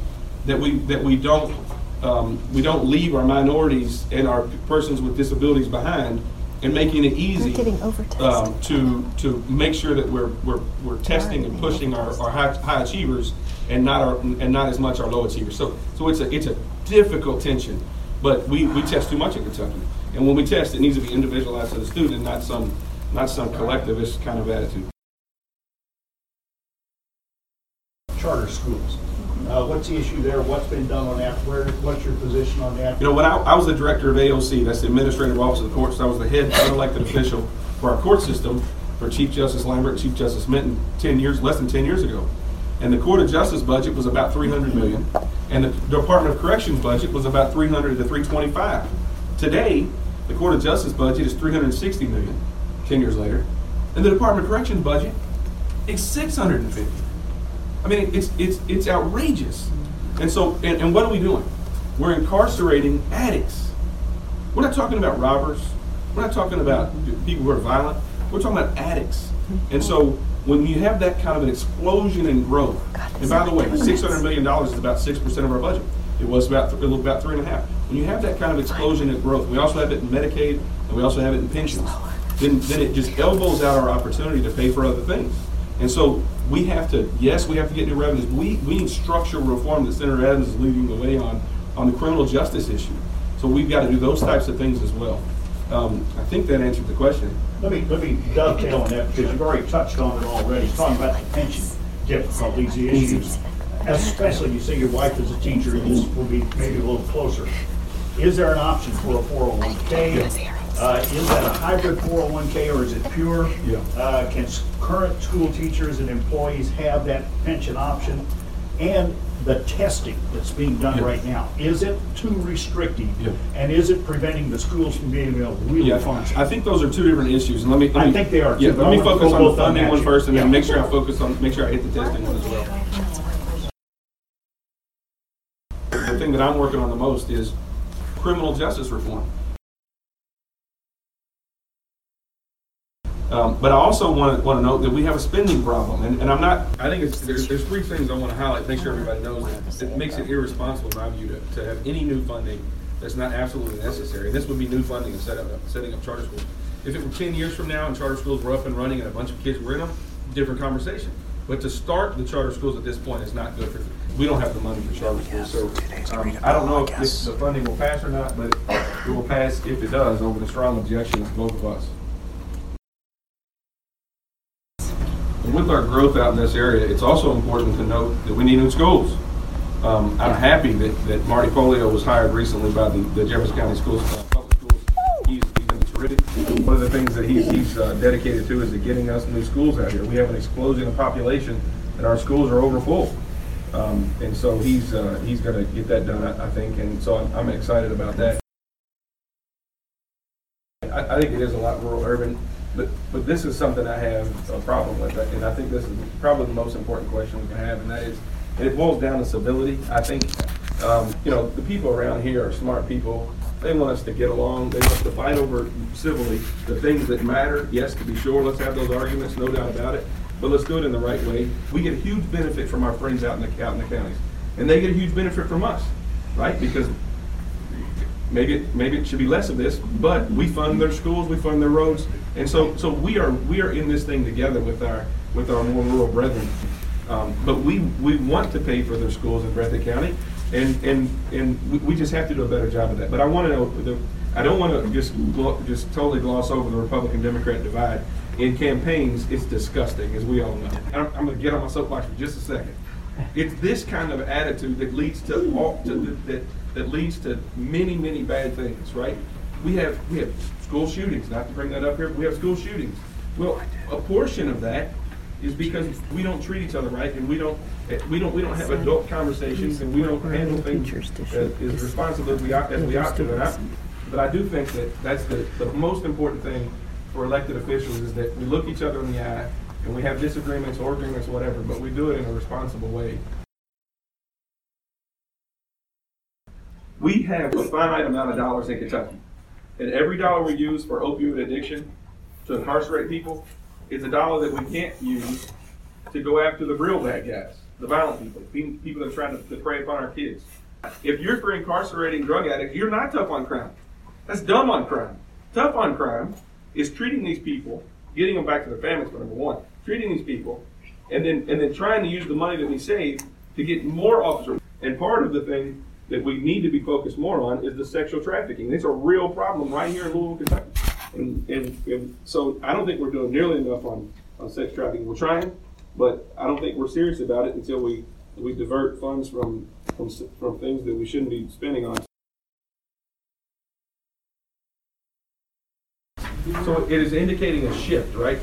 that we that we don't um, we don't leave our minorities and our persons with disabilities behind, and making it easy um, to to make sure that we're we're, we're testing and pushing our, our high, high achievers and not our and not as much our low achievers. So so it's a it's a difficult tension, but we, we test too much in Kentucky. And when we test, it needs to be individualized to the student and not some, not some collectivist kind of attitude. Charter schools. Uh, what's the issue there? What's been done on that? Where, what's your position on that? You know, when I, I was the director of AOC, that's the Administrative Office of the Courts, I was the head unelected official for our court system for Chief Justice Lambert Chief Justice Minton 10 years, less than 10 years ago. And the Court of Justice budget was about 300 million, and the Department of Corrections budget was about 300 to 325. Today, the Court of Justice budget is 360 million 10 years later. And the Department of Corrections budget is 650. I mean, it's, it's, it's outrageous. And so, and, and what are we doing? We're incarcerating addicts. We're not talking about robbers. We're not talking about people who are violent. We're talking about addicts. And so when you have that kind of an explosion in growth, and by the way, $600 million is about 6% of our budget. It was about, it was about three and a half. When you have that kind of explosion in growth, we also have it in Medicaid and we also have it in pensions, then, then it just elbows out our opportunity to pay for other things. And so we have to, yes, we have to get new revenues, we, we need structural reform that Senator Adams is leading the way on, on the criminal justice issue. So we've got to do those types of things as well. Um, I think that answered the question. Let me, let me dovetail on that because you've already touched on it already, talking about the pension difficulties, the issues. Especially, you say your wife is a teacher, this will be maybe a little closer. Is there an option for a 401k? Uh, is that a hybrid 401k or is it pure? Yeah. Uh, can current school teachers and employees have that pension option? And the testing that's being done Yeah. right now, is it too restrictive? Yeah. And is it preventing the schools from being able to really Yeah, function? I think those are two different issues, and let me. let I me- think they are, too, Yeah, but let I me focus go on the both on funding that. one first, and then Yeah. make sure I focus on, make sure I hit the testing one as well. The thing that I'm working on the most is criminal justice reform. Um, but I also want to, want to note that we have a spending problem, and, and I'm not. I think it's, there's, there's three things I want to highlight. Make sure everybody knows that it makes it irresponsible, in my view, to, to have any new funding that's not absolutely necessary. This would be new funding and set up, setting up charter schools. If it were 10 years from now and charter schools were up and running and a bunch of kids were in them, different conversation. But to start the charter schools at this point is not good for. We don't have the money for charter schools, so um, I don't know if, if the funding will pass or not, but it will pass if it does over the strong objection of both of us. And with our growth out in this area, it's also important to note that we need new schools. Um, I'm happy that, that Marty Pollio was hired recently by the, the Jefferson County Schools, uh, Public Schools. He's, he's been terrific. One of the things that he's, he's uh, dedicated to is to getting us new schools out here. We have an explosion of population and our schools are over full. Um, and so he's, uh, he's gonna get that done, I, I think, and so I'm, I'm excited about that. I, I think it is a lot rural urban, but, but this is something I have a problem with, and I think this is probably the most important question we can have, and that is, and it boils down to civility. I think, um, you know, the people around here are smart people. They want us to get along. They want us to fight over civilly the things that matter. Yes, to be sure, let's have those arguments, no doubt about it. But let's do it in the right way. We get a huge benefit from our friends out in the out in the counties, and they get a huge benefit from us, right? Because maybe maybe it should be less of this, but we fund their schools, we fund their roads, and so so we are we are in this thing together with our with our more rural brethren. Um, but we we want to pay for their schools in Breathitt County, and and and we, we just have to do a better job of that. But I want to know the. I don't want to just just totally gloss over the Republican Democrat divide. In campaigns, it's disgusting, as we all know. I'm, I'm going to get on my soapbox for just a second. It's this kind of attitude that leads to all to, that that leads to many many bad things. Right? We have we have school shootings. Not to bring that up here, but we have school shootings. Well, a portion of that is because we don't treat each other right, and we don't we don't we don't have adult conversations, and we don't handle things as responsibly as we ought, as we ought to. And I, but I do think that that's the, the most important thing for elected officials is that we look each other in the eye and we have disagreements or agreements, or whatever, but we do it in a responsible way. We have a finite amount of dollars in Kentucky. And every dollar we use for opioid addiction to incarcerate people is a dollar that we can't use to go after the real bad guys, the violent people, people that are trying to, to prey upon our kids. If you're for incarcerating drug addicts, you're not tough on crime. That's dumb on crime. Tough on crime is treating these people, getting them back to their families for number one, treating these people, and then and then trying to use the money that we save to get more officers. And part of the thing that we need to be focused more on is the sexual trafficking. It's a real problem right here in Louisville, Kentucky. And, and, and so I don't think we're doing nearly enough on, on sex trafficking. We're trying, but I don't think we're serious about it until we, we divert funds from, from, from things that we shouldn't be spending on. So it is indicating a shift, right,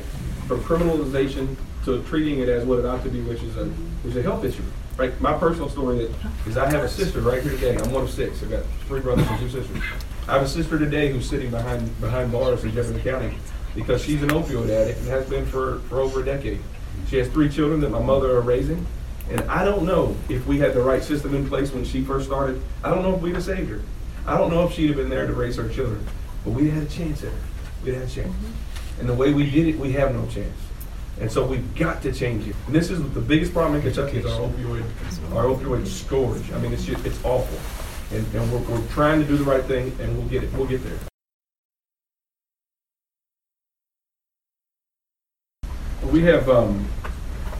from criminalization to treating it as what it ought to be, which is a, which is a health issue. Right? My personal story is I have a sister right here today. I'm one of six. I've got three brothers and two sisters. I have a sister today who's sitting behind behind bars in Jefferson County because she's an opioid addict and has been for, for over a decade. She has three children that my mother are raising. And I don't know if we had the right system in place when she first started. I don't know if we'd have saved her. I don't know if she'd have been there to raise her children. But we had a chance at her. We had a chance. Mm-hmm. And the way we did it, we have no chance. And so we've got to change it. And this is the biggest problem in Kentucky is our opioid, our opioid scourge. I mean, it's just, it's awful. And, and we're, we're trying to do the right thing, and we'll get it. We'll get there. We have, um,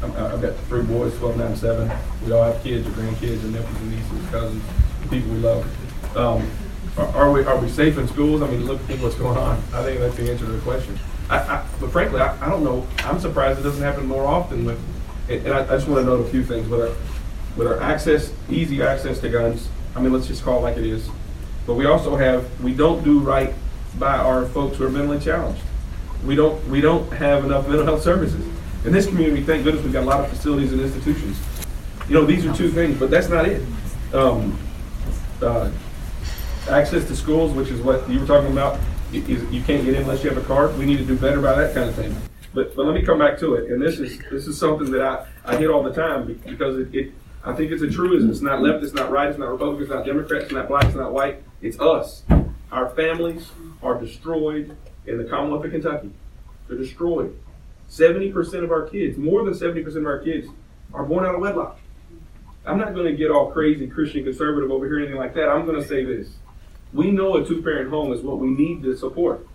I've got three boys, 12, 9, 7. We all have kids or grandkids and nephews and nieces, cousins, people we love. Um, are, are, we are we safe in schools? I mean, look at what's going on. I think that's the answer to the question. I, but frankly, I, I don't know. I'm surprised it doesn't happen more often. And, and I, I, just want to note a few things with our with our access, easy access to guns. I mean, let's just call it like it is. But we also have we don't do right by our folks who are mentally challenged. We don't we don't have enough mental health services in this community. Thank goodness we've got a lot of facilities and institutions. You know, these are two things, but that's not it. Um, uh, access to schools, which is what you were talking about you can't get in unless you have a card. We need to do better by that kind of thing. But but let me come back to it. And this is this is something that I, I hit all the time because it, it I think it's a truism. It's not left, it's not right, it's not Republican, it's not Democrat, it's not black, it's not white. It's us. Our families are destroyed in the Commonwealth of Kentucky. They're destroyed. 70% of our kids, more than 70% of our kids, are born out of wedlock. I'm not going to get all crazy Christian conservative over here, anything like that. I'm going to say this. We know a two parent home is what we need to support,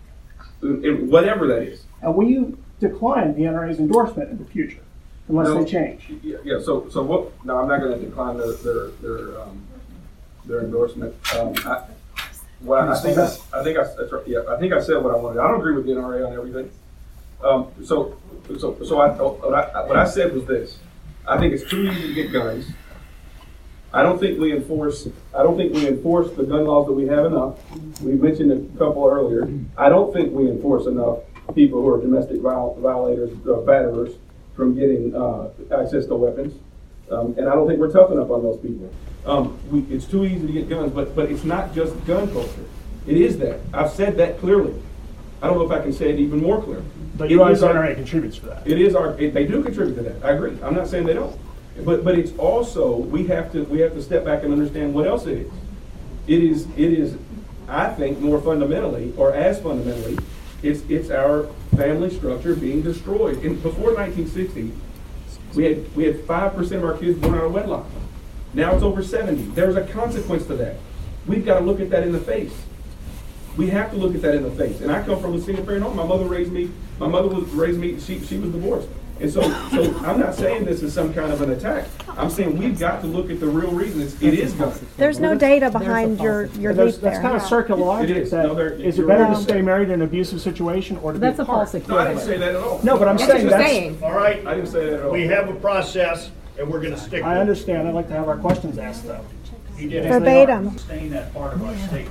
whatever that is. And will you decline the NRA's endorsement in the future unless No. they change? Yeah, yeah, so, so what, no, I'm not gonna decline their, their, their, um, their endorsement. Um, I, well, I think, I, I think I, that's right, yeah, I think I said what I wanted. I don't agree with the NRA on everything. Um, so, so, so I, what I, what I said was this. I think it's too easy to get guns. I don't think we enforce, I don't think we enforce the gun laws that we have enough. We mentioned a couple earlier. I don't think we enforce enough people who are domestic viol- violators, uh, batterers, from getting, uh, access to weapons. Um, and I don't think we're tough enough on those people. Um, we, it's too easy to get guns, but, but it's not just gun culture. It is that. I've said that clearly. I don't know if I can say it even more clearly. But you realize the our- NRA contributes to that. it is our, it, they do contribute to that, I agree, I'm not saying they don't. But, but it's also, we have to, we have to step back and understand what else it is. It is, it is, I think, more fundamentally, or as fundamentally, it's, it's our family structure being destroyed. And before nineteen sixty, we had, we had five percent of our kids born out of wedlock. Now it's over seventy, there's a consequence to that. We've gotta look at that in the face. We have to look at that in the face. And I come from a single parent home. My mother raised me, my mother was raised me, she, she was divorced. And so, so I'm not saying this is some kind of an attack. I'm saying we've got to look at the real reason. It's, it is guns. There's no data behind your, your And there's- leap That's there. kind of circular It logic. is. that- No, there- Is it you're better right. to stay married in an abusive situation or to be That's a apart? false No, I didn't say that at all. No, but I'm That's what saying you're that's. saying. All right, I didn't say that at all. we have a process, and we're gonna stick with I it. understand. I'd like to have our questions asked though. He did Verbatim. Staying that part of our state.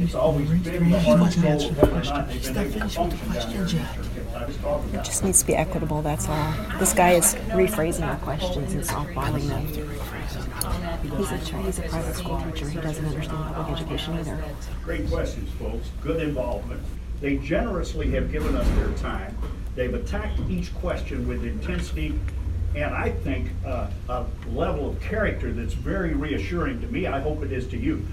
It's always been the heart and soul of whether or not they've been able to function down here in Eastern Kentucky. It just needs to be equitable, that's all. This guy is rephrasing our questions and softballing them. He's a, he's a private school teacher, he doesn't understand public education either. Great questions, folks. Good involvement. They generously have given us their time. They've attacked each question with intensity and I think uh, a level of character that's very reassuring to me. I hope it is to you.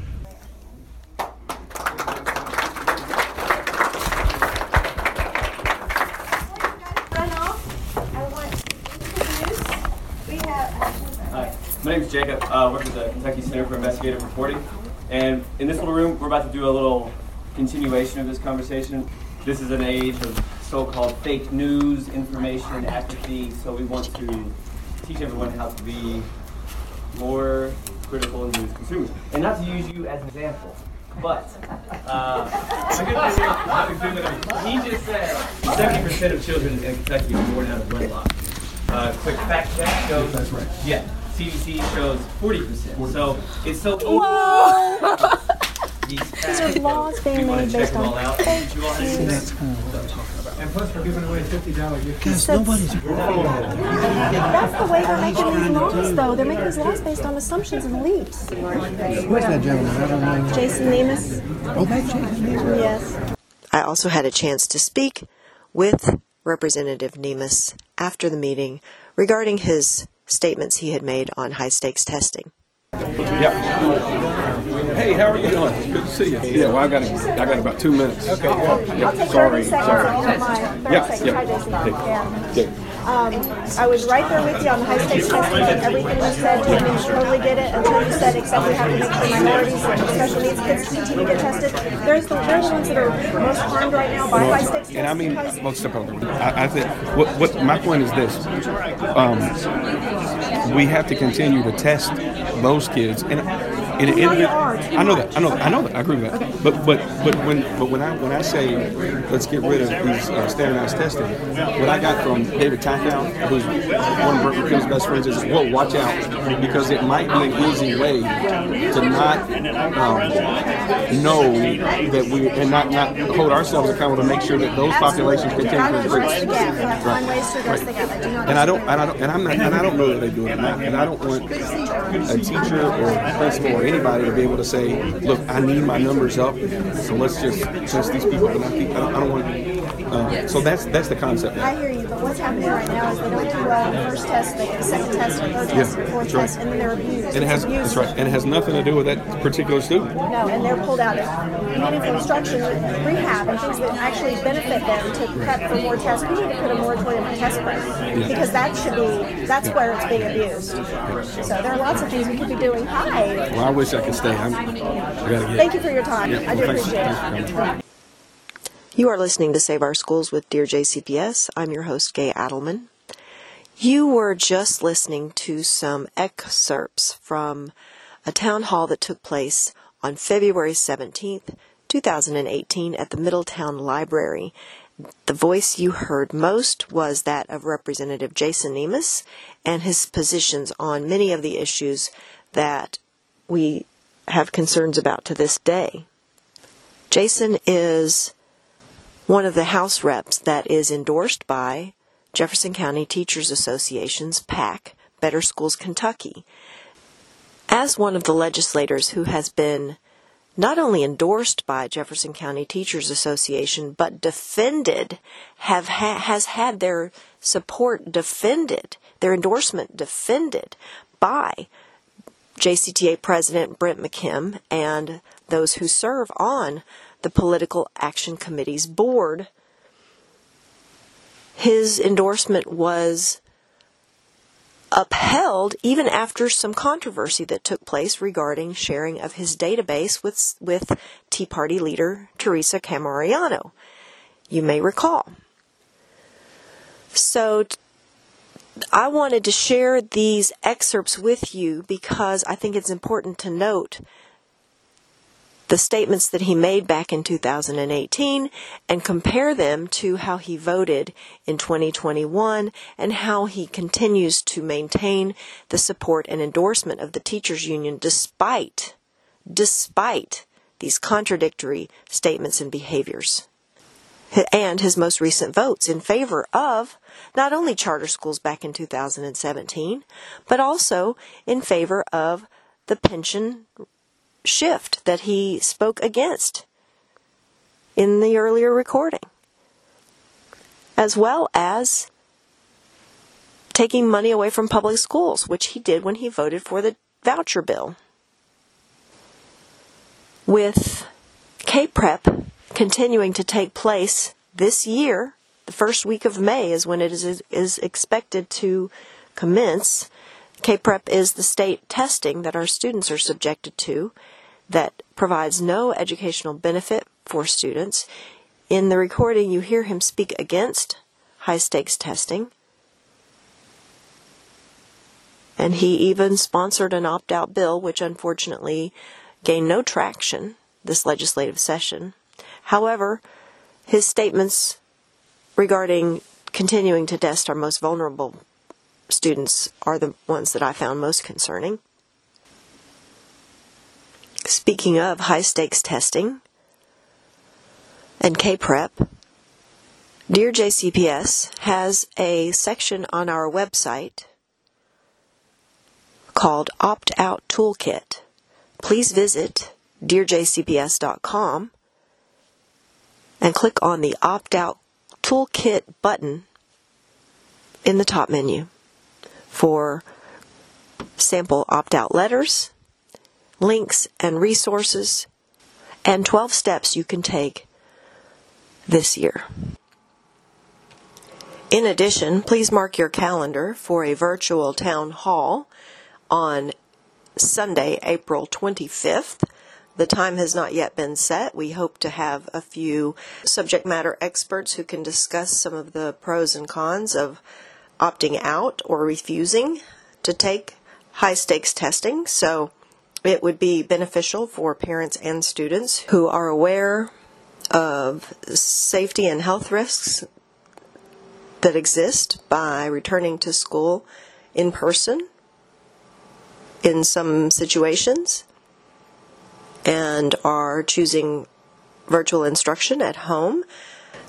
Hi, my name is Jacob. Uh, I work at the Kentucky Center for Investigative Reporting. And in this little room, we're about to do a little continuation of this conversation. This is an age of so-called fake news, information, apathy. So we want to teach everyone how to be more critical news consumers. And not to use you as an example, but uh, the good thing is, not exhibit- he just said 70% of children in Kentucky are born out of wedlock. Uh, quick fact check shows. That's right. Yeah. CDC shows 40%. So it's so Whoa! (laughs) These These are laws being we wanna made check based them all on out. fake You all have news. And plus, we're giving away fifty dollar gift He said- That's the way they're making these laws, though. They're making these laws based on assumptions and beliefs. Where's that gentleman? I don't know. Jason Nemes? Oh, that's Jason. Yes. I also had a chance to speak with Representative Nemes after the meeting regarding his statements he had made on high stakes testing. Hey, how are you doing? It's good to see you. Yeah, well, I got I got about two minutes. Okay. I'll take 30 seconds, if you don't mind. 30 Yeah, yeah. Yeah. Um, I was right there with you on the high stakes testing everything you said. You didn't totally get it until you said, except we have to make sure minorities and special needs kids continue to get tested. There's the, they're the ones that are most harmed right now by high stakes. And I mean, well, step over. I, I think what what my point is this: um, we have to continue to test those kids, and in an You know you individual. I know that, I know that, I know that, I agree with that. But but but when but when I when I say let's get rid of these uh, standardized testing, what I got from David Tachau, who's one of Berkeley Field's best friends, is whoa, watch out, because it might be an easy way to not um, know that we and not not hold ourselves accountable to make sure that those populations continue to increase. the gap. We have to find Right. ways to address the gap. I do not. And I don't, and I don't, and I'm not, and I don't know that they do it. And I, and I don't want a teacher or a principal or anybody to be able to say, "Look, I need my numbers up, so let's just test these people." I, don't, want, Um, so that's that's the concept. I hear you, but what's happening right now is they don't do the first test, they get a second test, third test, Yeah, a fourth right. test, and then they're abused. And it has It's abuse. that's right, and it has nothing to do with that particular student. No, and they're pulled out of meaningful instruction, rehab, and things that actually benefit them to prep for more tests. We need to put a moratorium on test prep because that should be that's where it's being abused. So there are lots of things we could be doing. Hi. Well, I wish I could stay. I'm, I gotta get. Thank you for your time. Yeah, I do well, appreciate thanks coming. You are listening to Save Our Schools with Dear JCPS. I'm your host, Gay Adelmann. You were just listening to some excerpts from a town hall that took place on February 17th, 2018 at the Middletown Library. The voice you heard most was that of Representative Jason Nemes and his positions on many of the issues that we have concerns about to this day. Jason is one of the House reps that is endorsed by Jefferson County Teachers Association's PAC, Better Schools Kentucky. As one of the legislators who has been not only endorsed by Jefferson County Teachers Association, but defended, have ha- has had their support defended, their endorsement defended by JCTA President Brent McKim and those who serve on the Political Action Committee's board. His endorsement was upheld even after some controversy that took place regarding sharing of his database with with Tea Party leader Teresa Camariano. You may recall. So I wanted to share these excerpts with you because I think it's important to note the statements that he made back in 2018 and compare them to how he voted in 2021 and how he continues to maintain the support and endorsement of the teachers union despite despite these contradictory statements and behaviors. And his most recent votes in favor of not only charter schools back in 2017 but also in favor of the pension shift that he spoke against in the earlier recording, as well as taking money away from public schools, which he did when he voted for the voucher bill. With K-Prep continuing to take place this year, the first week of May is when it is, is expected to commence. K-Prep is the state testing that our students are subjected to that provides no educational benefit for students. In the recording, you hear him speak against high stakes testing. And he even sponsored an opt out bill, which unfortunately gained no traction this legislative session. However, his statements regarding continuing to test our most vulnerable students are the ones that I found most concerning. Speaking of high stakes testing and K Prep, Dear JCPS has a section on our website called Opt Out Toolkit. Please visit dearjcps.com and click on the Opt Out Toolkit button in the top menu for sample opt out letters, links and resources, and 12 steps you can take this year. In addition, please mark your calendar for a virtual town hall on Sunday, April 25th. The time has not yet been set. We hope to have a few subject matter experts who can discuss some of the pros and cons of opting out or refusing to take high stakes testing. So it would be beneficial for parents and students who are aware of safety and health risks that exist by returning to school in person in some situations and are choosing virtual instruction at home.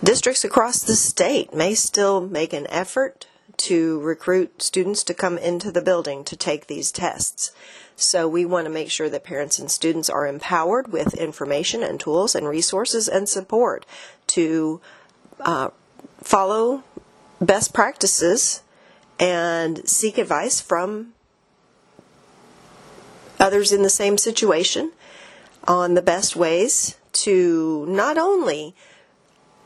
Districts across the state may still make an effort to recruit students to come into the building to take these tests. So we want to make sure that parents and students are empowered with information and tools and resources and support to uh, follow best practices and seek advice from others in the same situation on the best ways to not only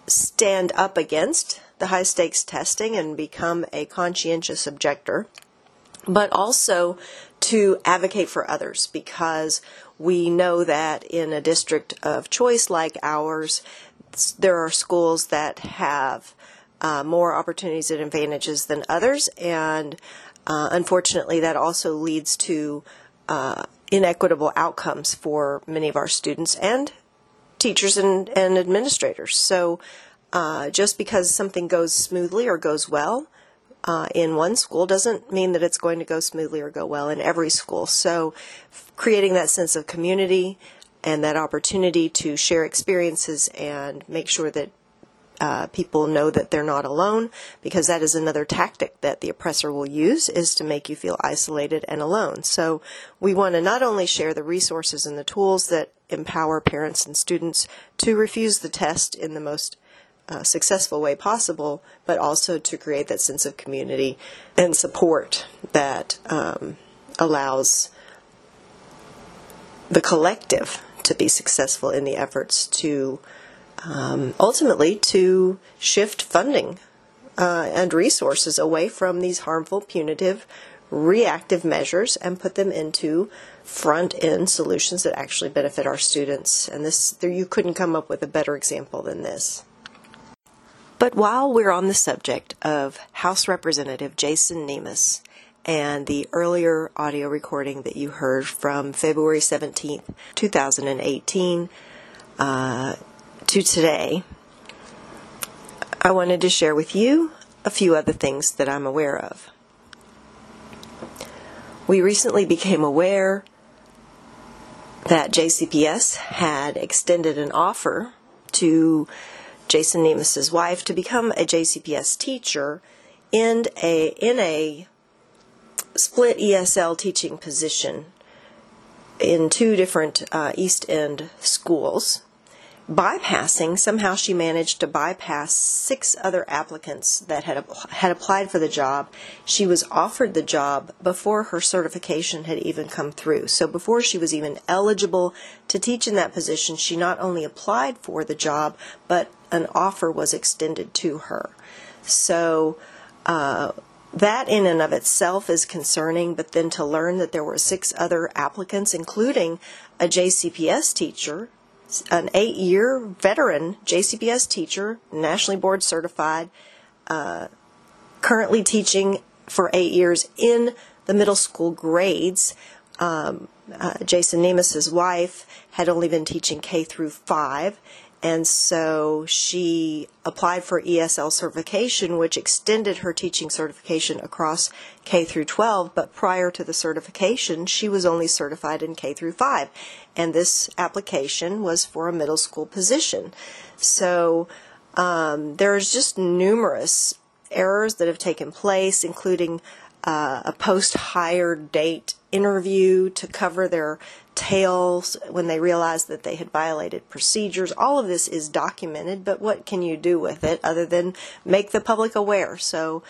stand up against the high stakes testing and become a conscientious objector, but also to advocate for others because we know that in a district of choice like ours, there are schools that have uh, more opportunities and advantages than others, and uh, unfortunately, that also leads to uh, inequitable outcomes for many of our students and teachers and, and administrators. So, uh, just because something goes smoothly or goes well uh, in one school doesn't mean that it's going to go smoothly or go well in every school. So, creating that sense of community and that opportunity to share experiences and make sure that uh, people know that they're not alone because that is another tactic that the oppressor will use is to make you feel isolated and alone. So we want to not only share the resources and the tools that empower parents and students to refuse the test in the most uh, successful way possible, but also to create that sense of community and support that um, allows the collective to be successful in the efforts to um, ultimately to shift funding uh, and resources away from these harmful, punitive, reactive measures and put them into front end solutions that actually benefit our students. And this, you couldn't come up with a better example than this. But while we're on the subject of House Representative Jason Nemes and the earlier audio recording that you heard from February 17th, 2018, uh, to today, I wanted to share with you a few other things that I'm aware of. We recently became aware that JCPS had extended an offer to Jason Nemes's wife to become a JCPS teacher in a in a split ESL teaching position in two different uh, East End schools bypassing, somehow she managed to bypass six other applicants that had, had applied for the job. She was offered the job before her certification had even come through. So before she was even eligible to teach in that position, she not only applied for the job, but an offer was extended to her. So, uh, that in and of itself is concerning, but then to learn that there were six other applicants, including a JCPS teacher an eight year veteran JCPS teacher, nationally board certified, uh, currently teaching for eight years in the middle school grades. Um, uh, Jason Nemes's wife had only been teaching K through five, and so she applied for ESL certification, which extended her teaching certification across K through 12. But prior to the certification, she was only certified in K through 5. And this application was for a middle school position. So um, there's just numerous errors that have taken place, including uh, a post hire date interview to cover their tails when they realized that they had violated procedures. All of this is documented, but what can you do with it other than make the public aware? So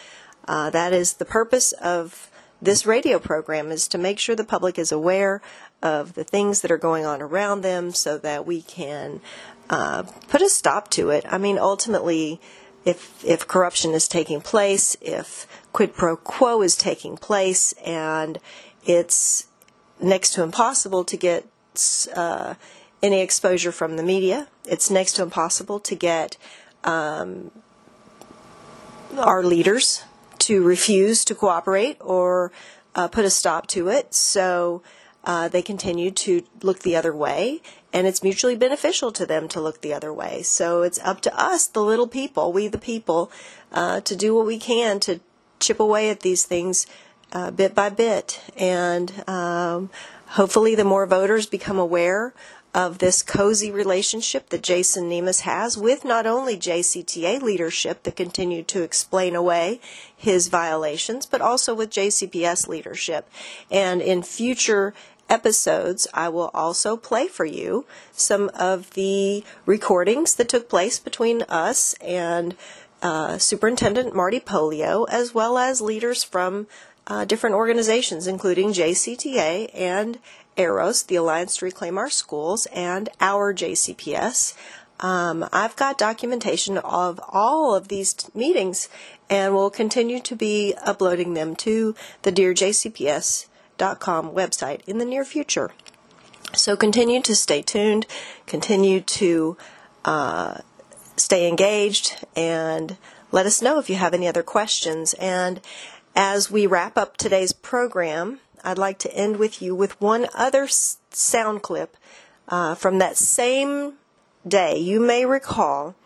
uh, that is the purpose of this radio program is to make sure the public is aware of the things that are going on around them so that we can uh, put a stop to it. I mean, ultimately, if if corruption is taking place, if quid pro quo is taking place, and it's next to impossible to get uh, any exposure from the media. It's next to impossible to get um, our leaders to refuse to cooperate or uh, put a stop to it. So uh, they continue to look the other way, and it's mutually beneficial to them to look the other way. So it's up to us, the little people, we the people, uh, to do what we can to chip away at these things uh, bit by bit. And um, hopefully, the more voters become aware of this cozy relationship that Jason Nemes has with not only JCTA leadership that continue to explain away his violations, but also with JCPS leadership. And in future episodes, I will also play for you some of the recordings that took place between us and uh, Superintendent Marty Pollio, as well as leaders from uh, different organizations, including JCTA and AROS, the Alliance to Reclaim Our Schools, and our JCPS. Um, I've got documentation of all of these t- meetings and will continue to be uploading them to the DearJCPS.com website in the near future. So continue to stay tuned, continue to uh, stay engaged, and let us know if you have any other questions. And as we wrap up today's program, I'd like to end with you with one other s- sound clip uh, from that same day. You may recall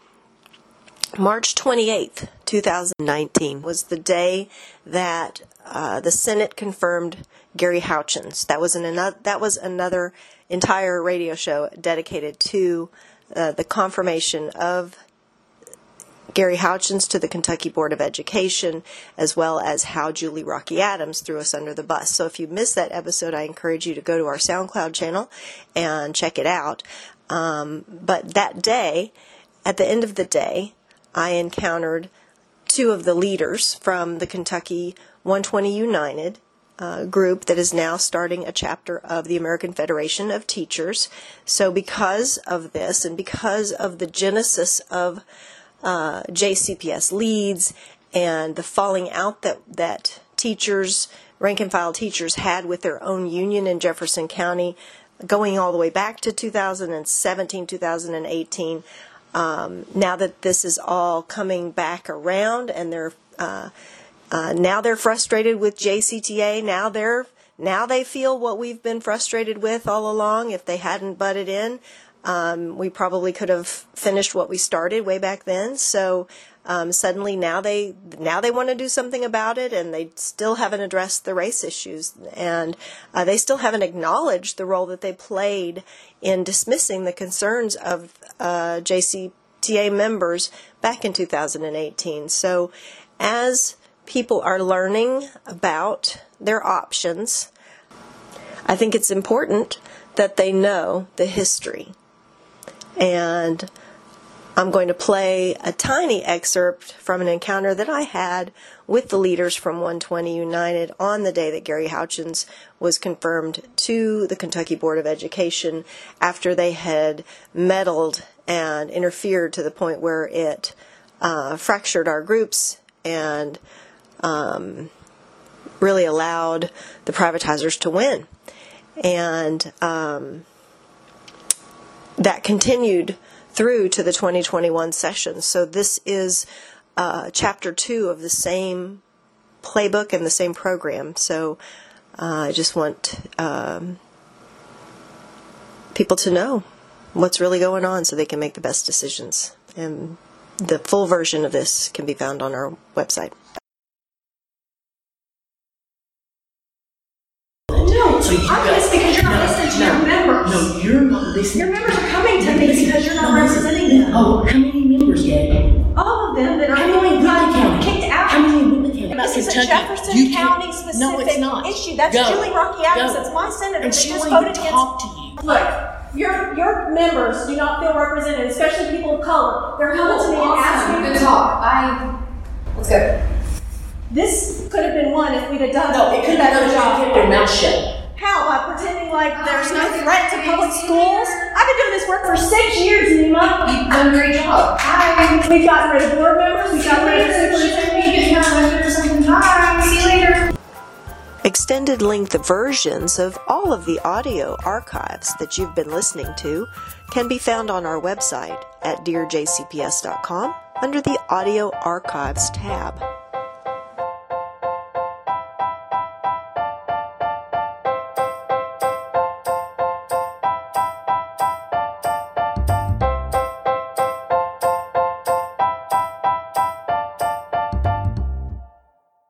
March 28th, 2019 was the day that uh, the Senate confirmed Gary Houchens. That was an another, that was another entire radio show dedicated to uh, the confirmation of Gary Houchens to the Kentucky Board of Education, as well as how Julie Raque Adams threw us under the bus. So if you missed that episode, I encourage you to go to our SoundCloud channel and check it out. Um, but that day, at the end of the day, I encountered two of the leaders from the Kentucky 120 United uh, group that is now starting a chapter of the American Federation of Teachers. So, because of this and because of the genesis of uh, JCPS leads and the falling out that, that teachers, rank and file teachers, had with their own union in Jefferson County, going all the way back to 2017, 2018. Um, now that this is all coming back around and they're uh, uh, now they're frustrated with JCTA. Now they're now they feel what we've been frustrated with all along. If they hadn't butted in, um, we probably could have finished what we started way back then. So um, suddenly now they now they want to do something about it, and they still haven't addressed the race issues, and uh, they still haven't acknowledged the role that they played in dismissing the concerns of uh, JCTA members back in 2018. So as people are learning about their options, I think it's important that they know the history. And I'm going to play a tiny excerpt from an encounter that I had with the leaders from 120 United on the day that Gary Houchens was confirmed to the Kentucky Board of Education after they had meddled and interfered to the point where it uh, fractured our groups and um, really allowed the privatizers to win. And um, that continued through to the 2021 session. So this is uh, chapter two of the same playbook and the same program. So uh, I just want um, people to know what's really going on so they can make the best decisions. And the full version of this can be found on our website. So I'm pissed because you're not listening to your members. No, you're not listening. Your members are coming to me because you're not representing them. Oh, how many members, Gabe? All of them that are How many in County? kicked out. How many in Whitley County? This is a Jefferson You can't- County specific No, it's not. issue. That's Go. Julie Raque Adams. Go. That's my senator And she just won't voted even against. talk to you. Look, your your members do not feel represented, especially people of color. They're coming to me and asking. Good talk. I. Let's go. This could have been one if we'd have done No, it could better have job. kept their mouth shut. How? By pretending like oh, there's no threat to public schools? I've been doing this work for six years, Nema. You've done a great job. I, we've gotten rid of board members, we've gotten rid of superintendent. You can have a good something. Bye. See you later. Extended length versions of all of the audio archives that you've been listening to can be found on our website at dearjcps.com under the Audio Archives tab.